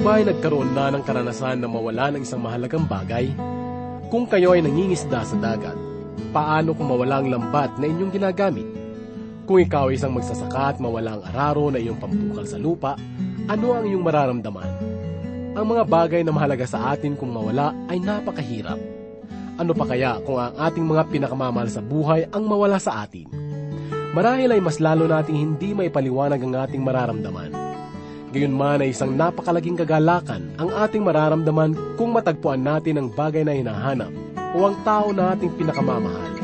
ba ay nagkaroon na ng karanasan na mawala ng isang mahalagang bagay? Kung kayo ay nangingisda sa dagat, paano kung mawala ang lambat na inyong ginagamit? Kung ikaw ay isang magsasaka at mawala ang araro na iyong pampukal sa lupa, ano ang iyong mararamdaman? Ang mga bagay na mahalaga sa atin kung mawala ay napakahirap. Ano pa kaya kung ang ating mga pinakamamahal sa buhay ang mawala sa atin? Marahil ay mas lalo nating hindi may paliwanag ang ating mararamdaman. Gayunman ay isang napakalaging kagalakan ang ating mararamdaman kung matagpuan natin ang bagay na hinahanap o ang tao na ating pinakamamahal.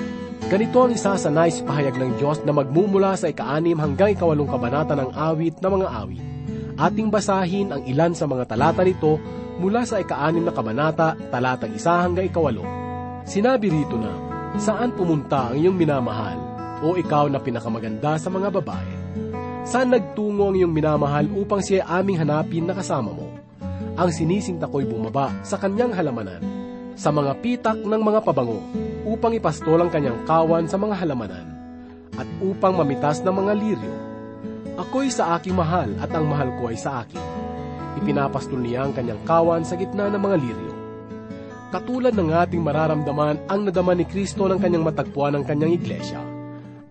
Ganito ang isa sa nais pahayag ng Diyos na magmumula sa ika-anim hanggang ikawalong kabanata ng awit na mga awit. Ating basahin ang ilan sa mga talata nito mula sa ika-anim na kabanata, talatang isa hanggang ikawalo. Sinabi rito na, Saan pumunta ang iyong minamahal o ikaw na pinakamaganda sa mga babae? Saan nagtungo ang iyong minamahal upang siya aming hanapin na kasama mo? Ang sinisinta ko'y bumaba sa kanyang halamanan, sa mga pitak ng mga pabango, upang ipastol ang kanyang kawan sa mga halamanan, at upang mamitas ng mga liryo. Ako'y sa aking mahal at ang mahal ko ay sa akin. Ipinapastol niya ang kanyang kawan sa gitna ng mga liryo. Katulad ng ating mararamdaman ang nadama ni Kristo ng kanyang matagpuan ng kanyang iglesia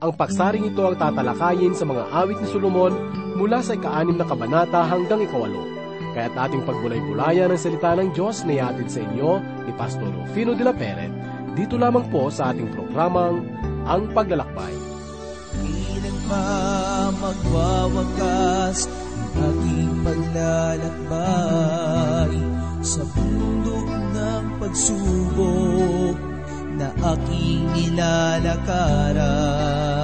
ang paksaring ito ang tatalakayin sa mga awit ni Solomon mula sa ika-anim na kabanata hanggang ikawalo. Kaya't ating pagbulay-bulayan ng salita ng Diyos na iatid sa inyo ni Pastor Rufino de la Peret, dito lamang po sa ating programang Ang Paglalakbay. Ilang pa magwawakas ang ating paglalakbay sa bundok ng pagsubok aking nilalakaran.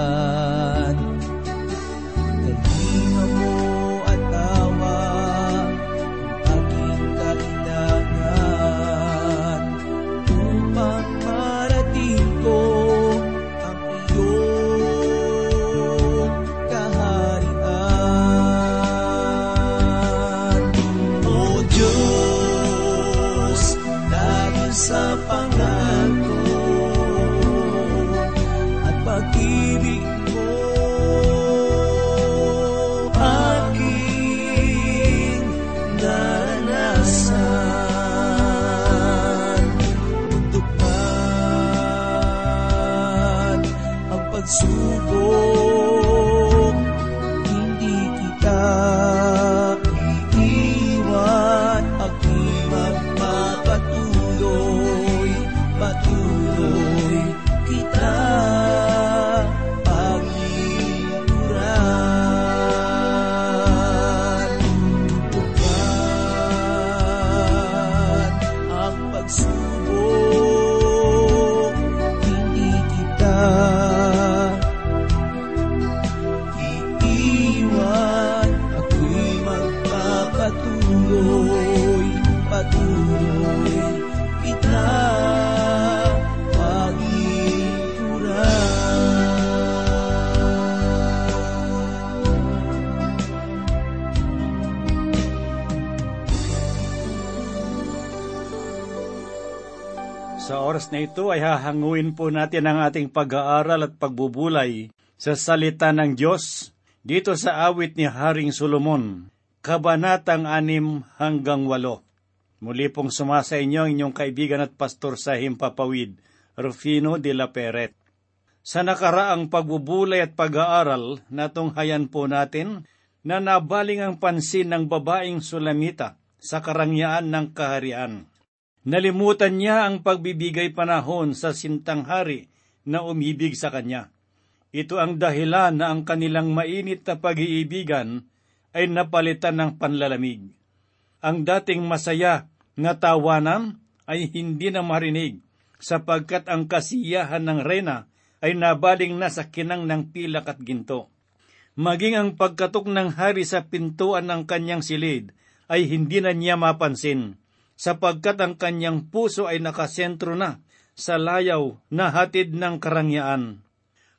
Ito ay hahanguin po natin ang ating pag-aaral at pagbubulay sa salita ng Diyos dito sa awit ni Haring Solomon, Kabanatang 6 hanggang 8. Muli pong sumasa inyo ang inyong kaibigan at pastor sa Himpapawid, Rufino de la Peret. Sa nakaraang pagbubulay at pag-aaral, natunghayan po natin na nabaling ang pansin ng babaeng Sulamita sa karangyaan ng kaharian. Nalimutan niya ang pagbibigay panahon sa sintang hari na umibig sa kanya. Ito ang dahilan na ang kanilang mainit na pag-iibigan ay napalitan ng panlalamig. Ang dating masaya na tawanan ay hindi na marinig sapagkat ang kasiyahan ng reyna ay nabaling na sa kinang ng pilak at ginto. Maging ang pagkatok ng hari sa pintuan ng kanyang silid ay hindi na niya mapansin sapagkat ang kanyang puso ay nakasentro na sa layaw na hatid ng karangyaan.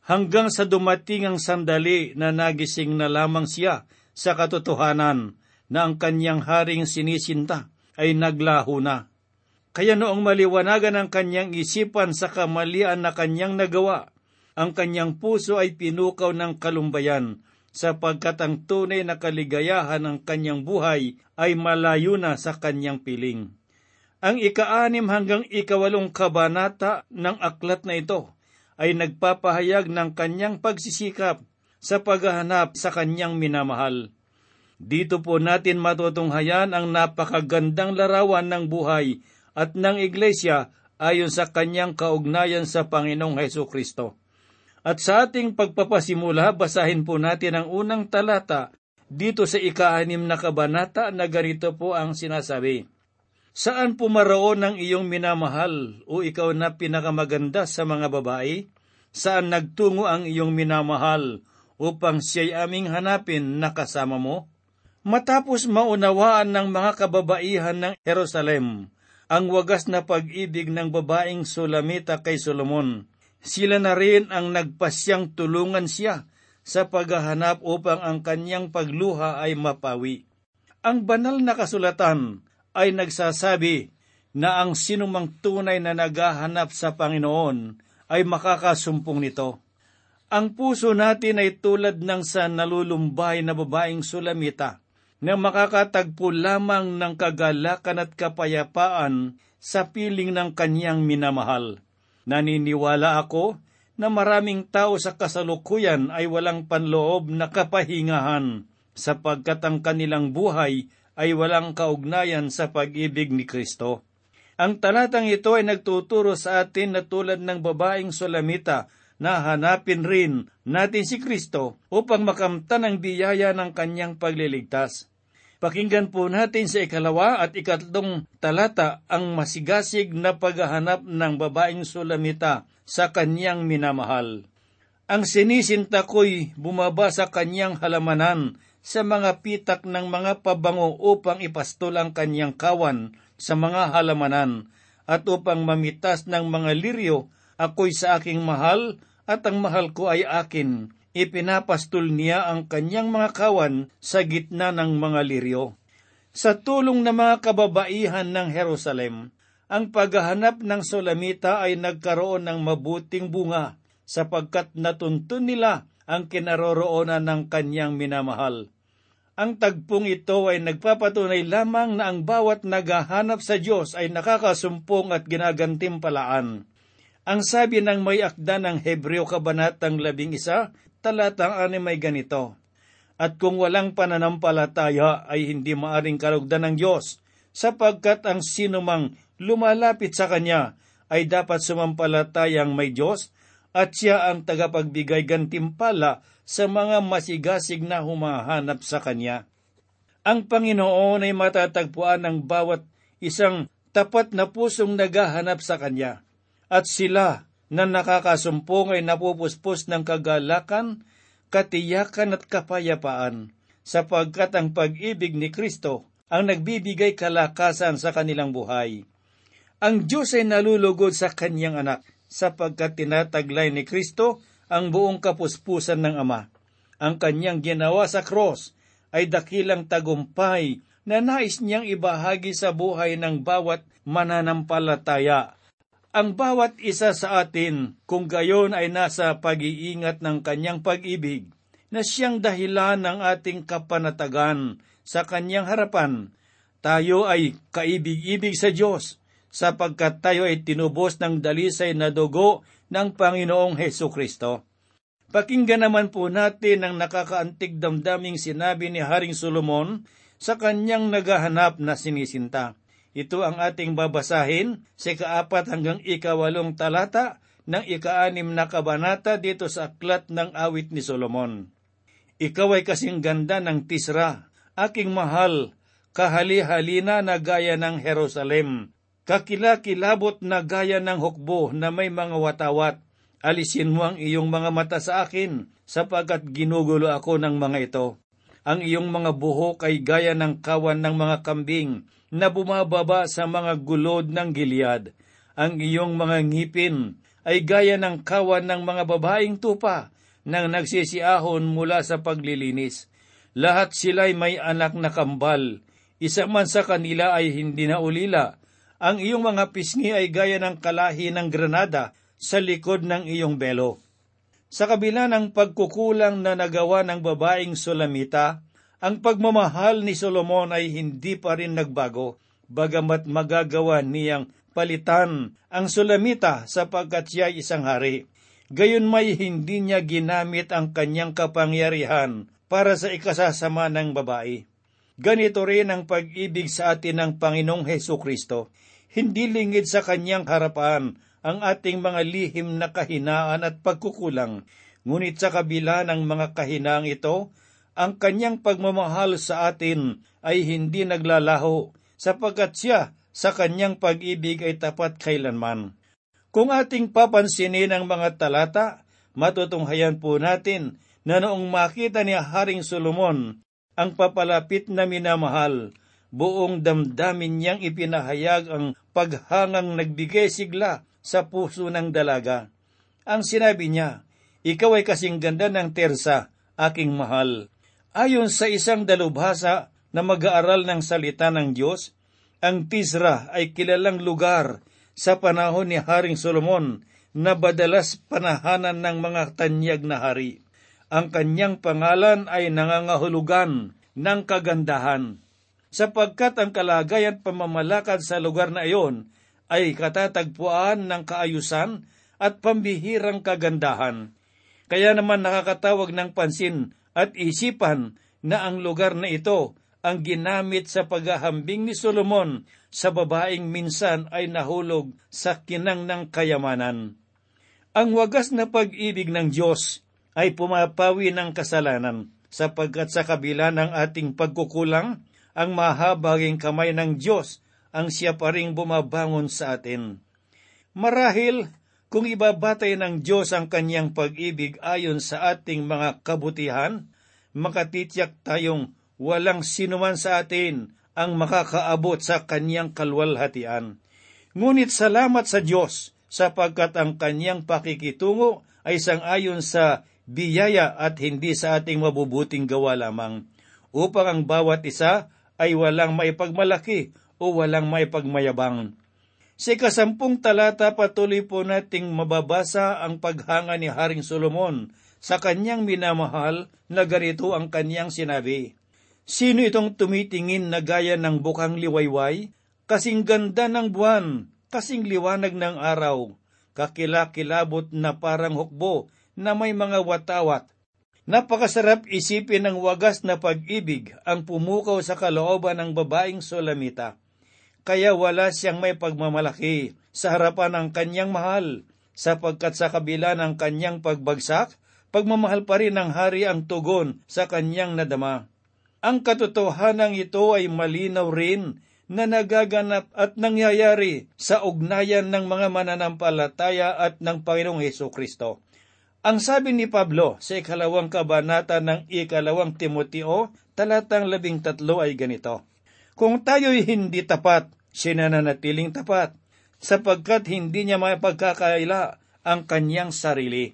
Hanggang sa dumating ang sandali na nagising na lamang siya sa katotohanan na ang kanyang haring sinisinta ay naglaho na. Kaya noong maliwanagan ang kanyang isipan sa kamalian na kanyang nagawa, ang kanyang puso ay pinukaw ng kalumbayan sapagkat ang tunay na kaligayahan ng kanyang buhay ay malayo na sa kanyang piling. Ang ikaanim hanggang ikawalong kabanata ng aklat na ito ay nagpapahayag ng kanyang pagsisikap sa paghahanap sa kanyang minamahal. Dito po natin matutunghayan ang napakagandang larawan ng buhay at ng iglesia ayon sa kanyang kaugnayan sa Panginoong Heso Kristo. At sa ating pagpapasimula, basahin po natin ang unang talata dito sa ikaanim na kabanata na ganito po ang sinasabi. Saan pumaroon ng iyong minamahal o ikaw na pinakamaganda sa mga babae? Saan nagtungo ang iyong minamahal upang siya'y aming hanapin na kasama mo? Matapos maunawaan ng mga kababaihan ng Jerusalem ang wagas na pag-ibig ng babaeng Sulamita kay Solomon, sila na rin ang nagpasyang tulungan siya sa paghahanap upang ang kanyang pagluha ay mapawi. Ang banal na kasulatan ay nagsasabi na ang sinumang tunay na naghahanap sa Panginoon ay makakasumpong nito. Ang puso natin ay tulad ng sa nalulumbay na babaeng Sulamita na makakatagpo lamang ng kagalakan at kapayapaan sa piling ng kanyang minamahal. Naniniwala ako na maraming tao sa kasalukuyan ay walang panloob na kapahingahan sapagkat ang kanilang buhay ay walang kaugnayan sa pag-ibig ni Kristo. Ang talatang ito ay nagtuturo sa atin na tulad ng babaeng Solamita na hanapin rin natin si Kristo upang makamtan ang biyaya ng kanyang pagliligtas. Pakinggan po natin sa ikalawa at ikatlong talata ang masigasig na paghahanap ng babaeng Sulamita sa kanyang minamahal. Ang sinisinta ko'y bumaba sa kanyang halamanan sa mga pitak ng mga pabango upang ipastol ang kanyang kawan sa mga halamanan at upang mamitas ng mga liryo ako'y sa aking mahal at ang mahal ko ay akin ipinapastol niya ang kanyang mga kawan sa gitna ng mga liryo. Sa tulong ng mga kababaihan ng Jerusalem, ang paghahanap ng Solamita ay nagkaroon ng mabuting bunga sapagkat natuntun nila ang kinaroroonan ng kanyang minamahal. Ang tagpong ito ay nagpapatunay lamang na ang bawat naghahanap sa Diyos ay nakakasumpong at ginagantimpalaan. Ang sabi ng may akda ng Hebreo Kabanatang labing isa, talatang anim ay ganito, At kung walang pananampalataya ay hindi maaring kalugdan ng Diyos, sapagkat ang sinumang lumalapit sa Kanya ay dapat sumampalatayang may Diyos at siya ang tagapagbigay gantimpala sa mga masigasig na humahanap sa Kanya. Ang Panginoon ay matatagpuan ng bawat isang tapat na pusong naghahanap sa Kanya. At sila na nakakasumpong ay napupuspos ng kagalakan, katiyakan at kapayapaan, sapagkat ang pag-ibig ni Kristo ang nagbibigay kalakasan sa kanilang buhay. Ang Diyos ay nalulugod sa kanyang anak, sapagkat tinataglay ni Kristo ang buong kapuspusan ng Ama. Ang kanyang ginawa sa cross ay dakilang tagumpay na nais niyang ibahagi sa buhay ng bawat mananampalataya ang bawat isa sa atin kung gayon ay nasa pag-iingat ng kanyang pag-ibig na siyang dahilan ng ating kapanatagan sa kanyang harapan. Tayo ay kaibig-ibig sa Diyos sapagkat tayo ay tinubos ng dalisay na dugo ng Panginoong Heso Kristo. Pakinggan naman po natin ang nakakaantig damdaming sinabi ni Haring Solomon sa kanyang naghahanap na sinisinta. Ito ang ating babasahin sa ikaapat hanggang ikawalong talata ng ikaanim na kabanata dito sa aklat ng awit ni Solomon. Ikaw ay kasing ganda ng Tisra, aking mahal, kahali-halina na gaya ng Jerusalem, kakilakilabot na gaya ng hukbo na may mga watawat. Alisin mo ang iyong mga mata sa akin, sapagkat ginugulo ako ng mga ito. Ang iyong mga buhok ay gaya ng kawan ng mga kambing, na bumababa sa mga gulod ng Gilead. Ang iyong mga ngipin ay gaya ng kawan ng mga babaeng tupa nang nagsisiahon mula sa paglilinis. Lahat sila'y may anak na kambal. Isa man sa kanila ay hindi na ulila. Ang iyong mga pisngi ay gaya ng kalahi ng granada sa likod ng iyong belo. Sa kabila ng pagkukulang na nagawa ng babaeng Sulamita, ang pagmamahal ni Solomon ay hindi pa rin nagbago, bagamat magagawa niyang palitan ang Sulamita sapagkat siya isang hari. Gayon may hindi niya ginamit ang kanyang kapangyarihan para sa ikasasama ng babae. Ganito rin ang pag-ibig sa atin ng Panginoong Heso Kristo. Hindi lingid sa kanyang harapan ang ating mga lihim na kahinaan at pagkukulang, ngunit sa kabila ng mga kahinaang ito, ang kanyang pagmamahal sa atin ay hindi naglalaho sapagkat siya sa kanyang pag-ibig ay tapat kailanman. Kung ating papansinin ang mga talata, matutunghayan po natin na noong makita ni Haring Solomon ang papalapit na minamahal, buong damdamin niyang ipinahayag ang paghangang nagbigay sigla sa puso ng dalaga. Ang sinabi niya, Ikaw ay kasing ganda ng tersa, aking mahal. Ayon sa isang dalubhasa na mag-aaral ng salita ng Diyos, ang Tisra ay kilalang lugar sa panahon ni Haring Solomon na badalas panahanan ng mga tanyag na hari ang kanyang pangalan ay nangangahulugan ng kagandahan, sapagkat ang kalagayan pamamalakad sa lugar na iyon ay katatagpuan ng kaayusan at pambihirang kagandahan. Kaya naman nakakatawag ng pansin at isipan na ang lugar na ito ang ginamit sa paghahambing ni Solomon sa babaeng minsan ay nahulog sa kinang ng kayamanan. Ang wagas na pag-ibig ng Diyos ay pumapawi ng kasalanan sapagkat sa kabila ng ating pagkukulang, ang mahabaging kamay ng Diyos ang siya pa ring bumabangon sa atin. Marahil, kung ibabatay ng Diyos ang kanyang pag-ibig ayon sa ating mga kabutihan, makatitiyak tayong walang sinuman sa atin ang makakaabot sa kanyang kalwalhatian. Ngunit salamat sa Diyos sapagkat ang kanyang pakikitungo ay sangayon sa biyaya at hindi sa ating mabubuting gawa lamang, upang ang bawat isa ay walang maipagmalaki o walang maipagmayabang. Sa ikasampung talata patuloy po nating mababasa ang paghanga ni Haring Solomon sa kanyang minamahal na ganito ang kanyang sinabi. Sino itong tumitingin na gaya ng bukang liwayway? Kasing ganda ng buwan, kasing liwanag ng araw, kakilakilabot na parang hukbo na may mga watawat. Napakasarap isipin ng wagas na pag-ibig ang pumukaw sa kalooban ng babaeng Solamita. Kaya wala siyang may pagmamalaki sa harapan ng kanyang mahal, sapagkat sa kabila ng kanyang pagbagsak, pagmamahal pa rin ng hari ang tugon sa kanyang nadama. Ang katotohanan ito ay malinaw rin na nagaganap at nangyayari sa ugnayan ng mga mananampalataya at ng Panginoong Heso Kristo. Ang sabi ni Pablo sa ikalawang kabanata ng ikalawang Timoteo, talatang labing tatlo ay ganito, Kung tayo'y hindi tapat, sinananatiling tapat, sapagkat hindi niya mapagkakaila ang kanyang sarili.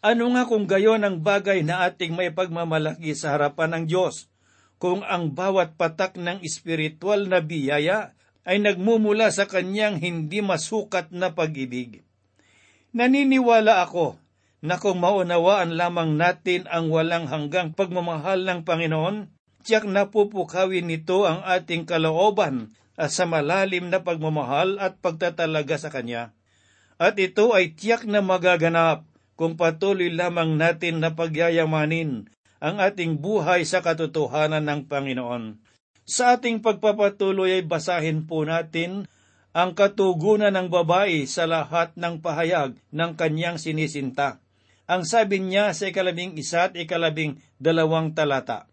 Ano nga kung gayon ang bagay na ating may pagmamalaki sa harapan ng Diyos, kung ang bawat patak ng espiritual na biyaya ay nagmumula sa kanyang hindi masukat na pag-ibig. Naniniwala ako na kung maunawaan lamang natin ang walang hanggang pagmamahal ng Panginoon, tiyak napupukawin nito ang ating kalooban sa malalim na pagmamahal at pagtatalaga sa Kanya. At ito ay tiyak na magaganap kung patuloy lamang natin na pagyayamanin ang ating buhay sa katotohanan ng Panginoon. Sa ating pagpapatuloy ay basahin po natin ang katugunan ng babae sa lahat ng pahayag ng kanyang sinisinta. Ang sabi niya sa ikalabing isa at ikalabing dalawang talata,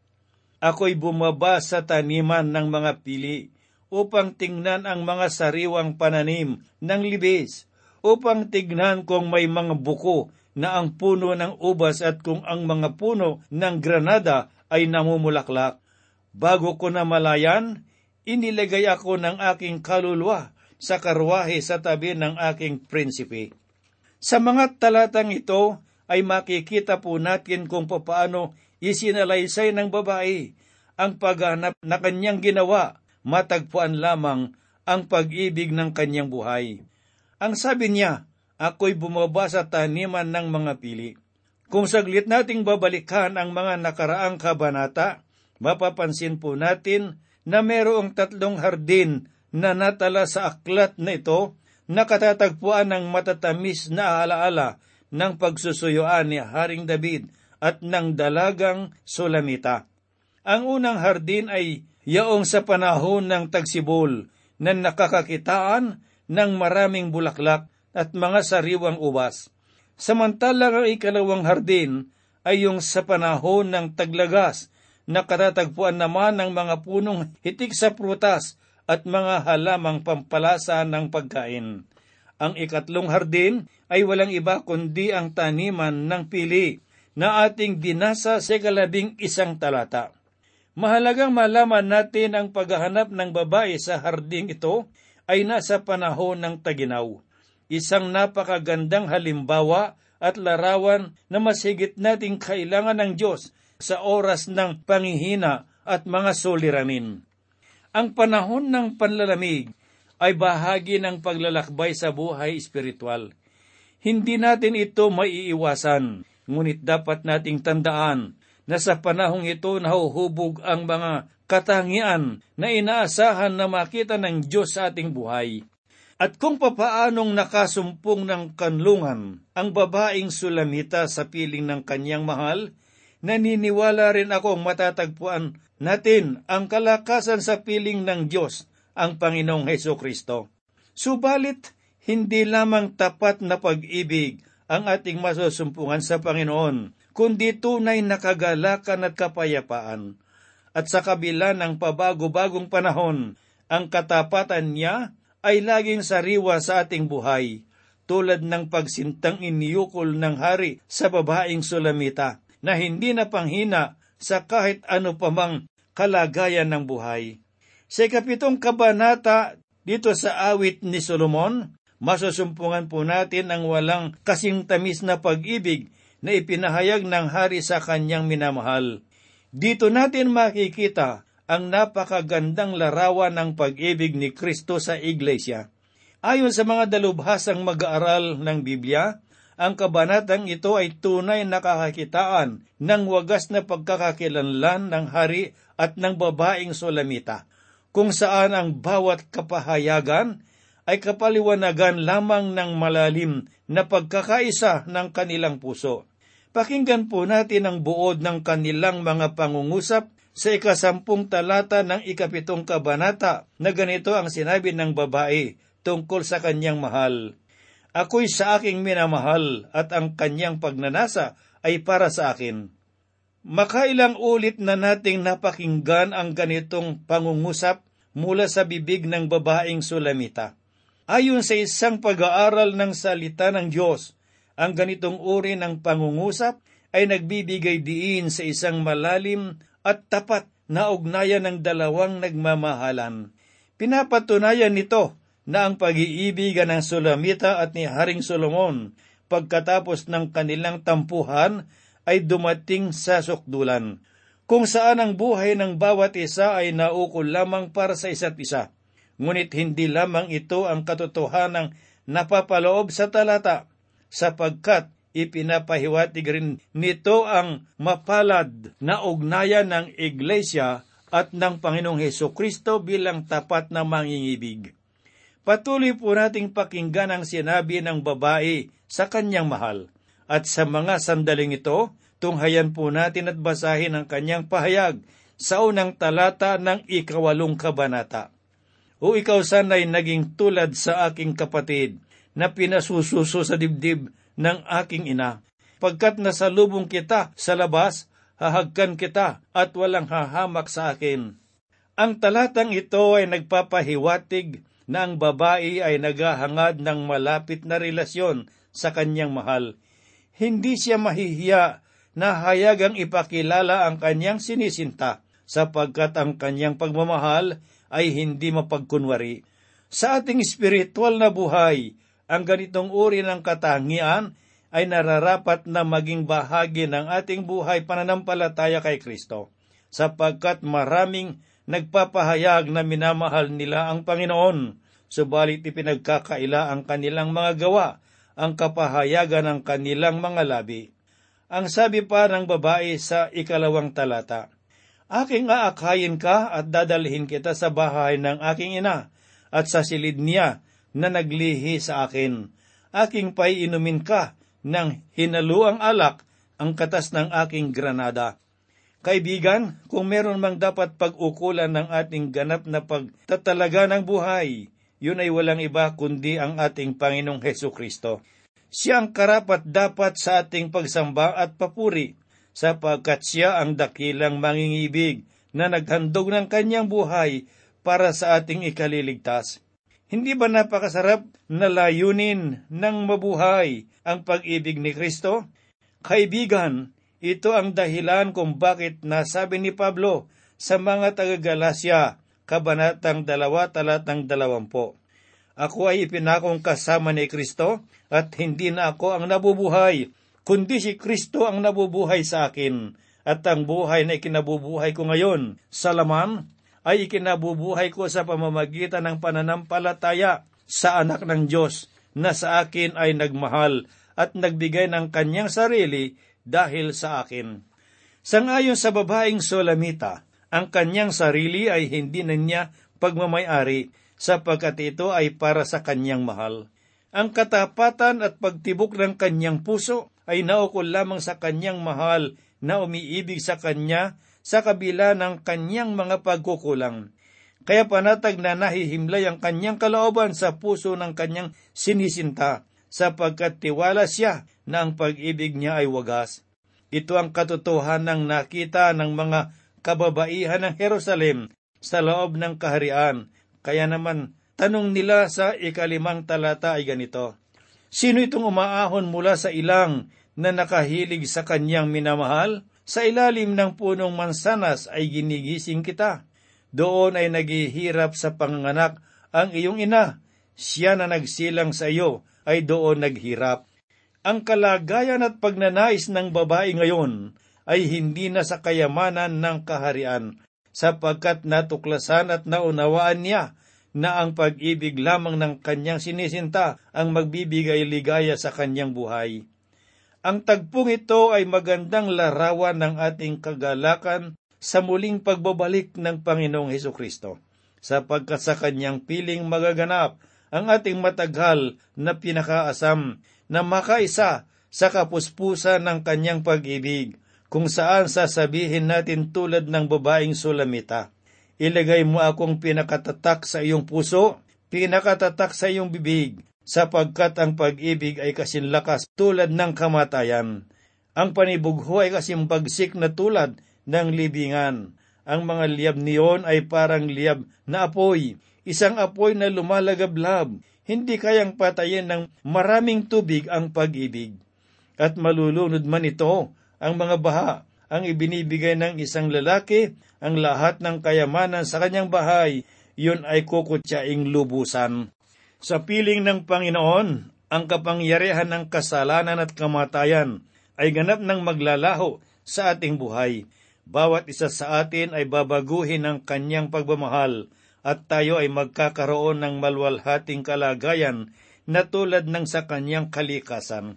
Ako'y bumaba sa taniman ng mga pili upang tingnan ang mga sariwang pananim ng libis, upang tignan kung may mga buko na ang puno ng ubas at kung ang mga puno ng granada ay namumulaklak. Bago ko na malayan, inilagay ako ng aking kaluluwa sa karwahe sa tabi ng aking prinsipe. Sa mga talatang ito, ay makikita po natin kung paano isinalaysay ng babae ang paghanap na kanyang ginawa, matagpuan lamang ang pag-ibig ng kanyang buhay. Ang sabi niya, ako'y bumaba sa taniman ng mga pili. Kung saglit nating babalikan ang mga nakaraang kabanata, mapapansin po natin na mayroong tatlong hardin na natala sa aklat na ito na katatagpuan ng matatamis na alaala ng pagsusuyuan ni Haring David at ng dalagang Sulamita. Ang unang hardin ay yaong sa panahon ng tagsibol na nakakakitaan ng maraming bulaklak at mga sariwang ubas. Samantalang ang ikalawang hardin ay yung sa panahon ng taglagas na katatagpuan naman ng mga punong hitik sa prutas at mga halamang pampalasa ng pagkain. Ang ikatlong hardin ay walang iba kundi ang taniman ng pili na ating binasa sa kalabing isang talata. Mahalagang malaman natin ang paghahanap ng babae sa harding ito ay nasa panahon ng taginaw. Isang napakagandang halimbawa at larawan na masigit nating kailangan ng Diyos sa oras ng pangihina at mga suliranin. Ang panahon ng panlalamig ay bahagi ng paglalakbay sa buhay espiritual. Hindi natin ito maiiwasan, ngunit dapat nating tandaan na sa panahong ito nahuhubog ang mga katangian na inaasahan na makita ng Diyos sa ating buhay. At kung papaanong nakasumpong ng kanlungan ang babaeng sulamita sa piling ng kanyang mahal, naniniwala rin akong matatagpuan natin ang kalakasan sa piling ng Diyos, ang Panginoong Heso Kristo. Subalit, hindi lamang tapat na pag-ibig ang ating masusumpungan sa Panginoon, kundi tunay na kagalakan at kapayapaan. At sa kabila ng pabago-bagong panahon, ang katapatan niya ay laging sariwa sa ating buhay, tulad ng pagsintang iniyukol ng hari sa babaeng sulamita na hindi na panghina sa kahit ano pamang kalagayan ng buhay. Sa kapitong kabanata dito sa awit ni Solomon, masusumpungan po natin ang walang kasing tamis na pag-ibig na ipinahayag ng hari sa kanyang minamahal. Dito natin makikita ang napakagandang larawan ng pag-ibig ni Kristo sa Iglesia. Ayon sa mga dalubhasang mag-aaral ng Biblia, ang kabanatang ito ay tunay na kakakitaan ng wagas na pagkakakilanlan ng hari at ng babaeng Solamita, kung saan ang bawat kapahayagan ay kapaliwanagan lamang ng malalim na pagkakaisa ng kanilang puso. Pakinggan po natin ang buod ng kanilang mga pangungusap sa ikasampung talata ng ikapitong kabanata na ganito ang sinabi ng babae tungkol sa kanyang mahal. Ako'y sa aking minamahal at ang kanyang pagnanasa ay para sa akin. Makailang ulit na nating napakinggan ang ganitong pangungusap mula sa bibig ng babaeng Sulamita. Ayon sa isang pag-aaral ng salita ng Diyos, ang ganitong uri ng pangungusap ay nagbibigay diin sa isang malalim at tapat na ugnayan ng dalawang nagmamahalan. Pinapatunayan nito na ang pag-iibigan ng Sulamita at ni Haring Solomon pagkatapos ng kanilang tampuhan ay dumating sa sukdulan, kung saan ang buhay ng bawat isa ay naukol lamang para sa isa't isa. Ngunit hindi lamang ito ang katotohanang napapaloob sa talata, sapagkat ipinapahiwatig rin nito ang mapalad na ugnayan ng Iglesia at ng Panginoong Heso Kristo bilang tapat na mangingibig. Patuloy po nating pakinggan ang sinabi ng babae sa kanyang mahal. At sa mga sandaling ito, tunghayan po natin at basahin ang kanyang pahayag sa unang talata ng ikawalong kabanata. O ikaw sana'y naging tulad sa aking kapatid na pinasususo sa dibdib ng aking ina. Pagkat nasalubong kita sa labas, hahagkan kita at walang hahamak sa akin. Ang talatang ito ay nagpapahiwatig na ang babae ay naghahangad ng malapit na relasyon sa kanyang mahal. Hindi siya mahihiya na hayagang ipakilala ang kanyang sinisinta sapagkat ang kanyang pagmamahal ay hindi mapagkunwari. Sa ating espiritual na buhay, ang ganitong uri ng katangian ay nararapat na maging bahagi ng ating buhay pananampalataya kay Kristo, sapagkat maraming nagpapahayag na minamahal nila ang Panginoon, subalit ipinagkakaila ang kanilang mga gawa, ang kapahayagan ng kanilang mga labi. Ang sabi pa ng babae sa ikalawang talata, Aking aakayin ka at dadalhin kita sa bahay ng aking ina at sa silid niya na naglihi sa akin. Aking paiinumin ka ng hinaluang alak ang katas ng aking granada. Kaibigan, kung meron mang dapat pag-ukulan ng ating ganap na pagtatalaga ng buhay, yun ay walang iba kundi ang ating Panginoong Heso Kristo. Siya ang karapat dapat sa ating pagsamba at papuri, sapagkat siya ang dakilang mangingibig na naghandog ng kanyang buhay para sa ating ikaliligtas. Hindi ba napakasarap na layunin ng mabuhay ang pag-ibig ni Kristo? Kaibigan, ito ang dahilan kung bakit nasabi ni Pablo sa mga taga-Galasya, Kabanatang 2, talatang 20. Ako ay ipinakong kasama ni Kristo at hindi na ako ang nabubuhay, kundi si Kristo ang nabubuhay sa akin. At ang buhay na ikinabubuhay ko ngayon sa laman ay ikinabubuhay ko sa pamamagitan ng pananampalataya sa anak ng Diyos na sa akin ay nagmahal at nagbigay ng kanyang sarili dahil sa akin. Sangayon sa babaeng Solamita, ang kanyang sarili ay hindi na niya pagmamayari sapagkat ito ay para sa kanyang mahal. Ang katapatan at pagtibok ng kanyang puso ay naukol lamang sa kanyang mahal na umiibig sa kanya sa kabila ng kanyang mga pagkukulang. Kaya panatag na nahihimlay ang kanyang kalooban sa puso ng kanyang sinisinta, sapagkat tiwala siya na ang pag-ibig niya ay wagas. Ito ang katotohanan ng nakita ng mga kababaihan ng Jerusalem sa loob ng kaharian. Kaya naman, tanong nila sa ikalimang talata ay ganito, Sino itong umaahon mula sa ilang na nakahilig sa kanyang minamahal? Sa ilalim ng punong mansanas ay ginigising kita. Doon ay naghihirap sa panganganak ang iyong ina. Siya na nagsilang sa iyo ay doon naghirap. Ang kalagayan at pagnanais ng babae ngayon ay hindi na sa kayamanan ng kaharian, sapagkat natuklasan at naunawaan niya na ang pag-ibig lamang ng kanyang sinisinta ang magbibigay ligaya sa kanyang buhay. Ang tagpong ito ay magandang larawan ng ating kagalakan sa muling pagbabalik ng Panginoong Heso Kristo, sapagkat sa kanyang piling magaganap ang ating matagal na pinakaasam na makaisa sa kapuspusan ng kanyang pag-ibig, kung saan sasabihin natin tulad ng babaeng sulamita, Ilagay mo akong pinakatatak sa iyong puso, pinakatatak sa iyong bibig, sapagkat ang pag-ibig ay kasinlakas tulad ng kamatayan. Ang panibugho ay bagsik na tulad ng libingan. Ang mga liyab niyon ay parang liyab na apoy, isang apoy na lumalagablab, hindi kayang patayin ng maraming tubig ang pag-ibig. At malulunod man ito ang mga baha, ang ibinibigay ng isang lalaki, ang lahat ng kayamanan sa kanyang bahay, yun ay kukutsaing lubusan. Sa piling ng Panginoon, ang kapangyarihan ng kasalanan at kamatayan ay ganap ng maglalaho sa ating buhay. Bawat isa sa atin ay babaguhin ng kanyang pagmamahal at tayo ay magkakaroon ng malwalhating kalagayan na tulad ng sa kanyang kalikasan.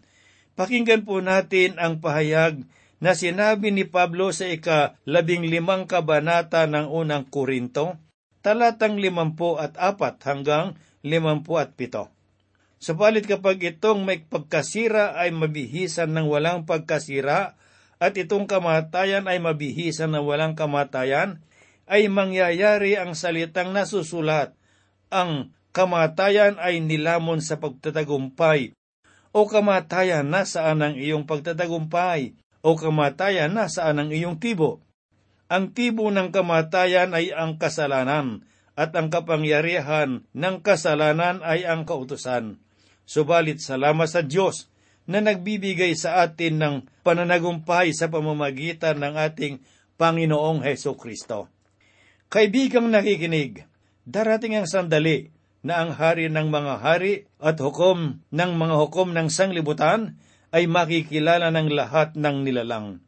Pakinggan po natin ang pahayag na sinabi ni Pablo sa ika-labing limang kabanata ng unang Korinto, talatang limampu at apat hanggang limampu at pito. Subalit kapag itong may pagkasira ay mabihisan ng walang pagkasira, at itong kamatayan ay mabihisan ng walang kamatayan, ay mangyayari ang salitang nasusulat. Ang kamatayan ay nilamon sa pagtatagumpay. O kamatayan, nasaan ang iyong pagtatagumpay? O kamatayan, nasaan ang iyong tibo? Ang tibo ng kamatayan ay ang kasalanan, at ang kapangyarihan ng kasalanan ay ang kautusan. Subalit salamat sa Diyos na nagbibigay sa atin ng pananagumpay sa pamamagitan ng ating Panginoong Heso Kristo. Kaibigang nakikinig, darating ang sandali na ang hari ng mga hari at hukom ng mga hukom ng sanglibutan ay makikilala ng lahat ng nilalang.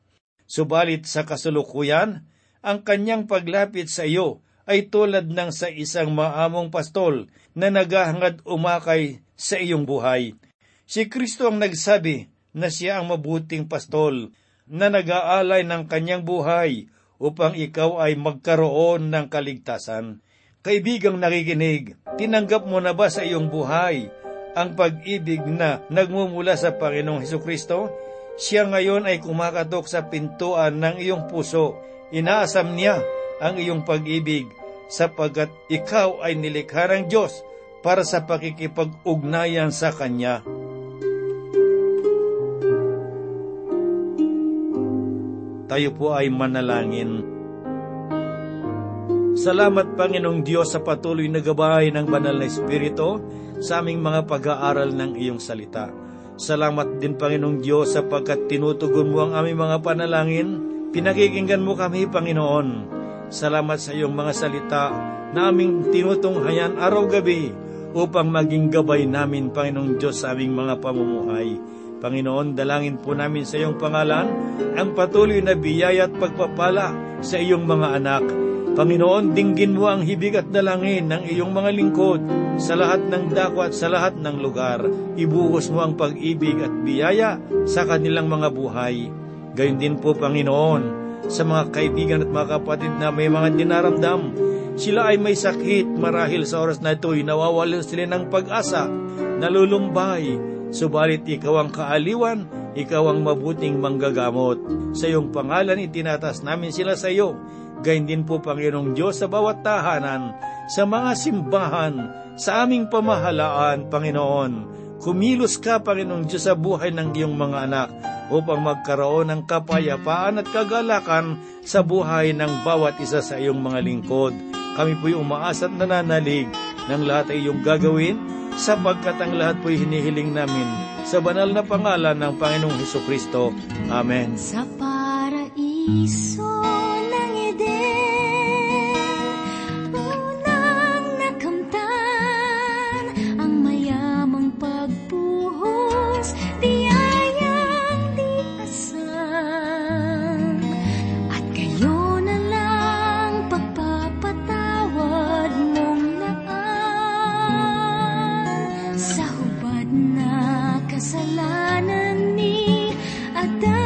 Subalit sa kasulukuyan, ang kanyang paglapit sa iyo ay tulad ng sa isang maamong pastol na naghahangad umakay sa iyong buhay. Si Kristo ang nagsabi, na siya ang mabuting pastol na nag-aalay ng kanyang buhay upang ikaw ay magkaroon ng kaligtasan. Kaibigang nakikinig, tinanggap mo na ba sa iyong buhay ang pag-ibig na nagmumula sa Panginoong Heso Kristo? Siya ngayon ay kumakatok sa pintuan ng iyong puso. Inaasam niya ang iyong pag-ibig sapagkat ikaw ay nilikha ng Diyos para sa pakikipag-ugnayan sa Kanya. Tayo po ay manalangin. Salamat Panginoong Diyos sa patuloy na gabay ng banal na Espiritu sa aming mga pag-aaral ng iyong salita. Salamat din Panginoong Diyos sapagkat tinutugon mo ang aming mga panalangin. Pinakikinggan mo kami, Panginoon. Salamat sa iyong mga salita na aming tinutunghayan araw-gabi upang maging gabay namin, Panginoong Diyos, sa aming mga pamumuhay. Panginoon, dalangin po namin sa iyong pangalan ang patuloy na biyaya at pagpapala sa iyong mga anak. Panginoon, dinggin mo ang hibig at dalangin ng iyong mga lingkod sa lahat ng dako at sa lahat ng lugar. Ibuhos mo ang pag-ibig at biyaya sa kanilang mga buhay. Gayun din po, Panginoon, sa mga kaibigan at mga kapatid na may mga dinaramdam. Sila ay may sakit marahil sa oras na ito'y nawawalan sila ng pag-asa, nalulumbay, subalit ikaw ang kaaliwan, ikaw ang mabuting manggagamot. Sa iyong pangalan itinatas namin sila sa iyo. Gayun din po Panginoong Diyos sa bawat tahanan, sa mga simbahan, sa aming pamahalaan, Panginoon. Kumilos ka, Panginoong Diyos, sa buhay ng iyong mga anak upang magkaroon ng kapayapaan at kagalakan sa buhay ng bawat isa sa iyong mga lingkod. Kami po'y umaasa at nananalig ng lahat ay iyong gagawin sapagkat ang lahat po'y hinihiling namin sa banal na pangalan ng Panginoong Heso Kristo. Amen. Sa paraiso na kasalanan ni Adan.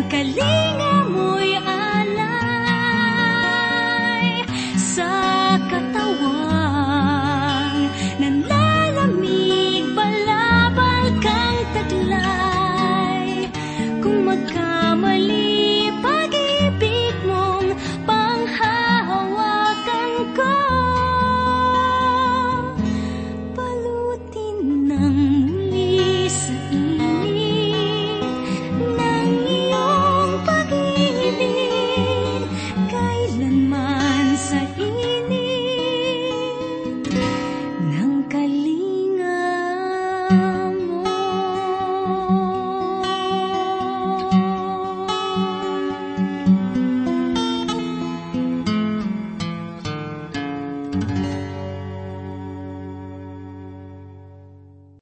Man Kalinga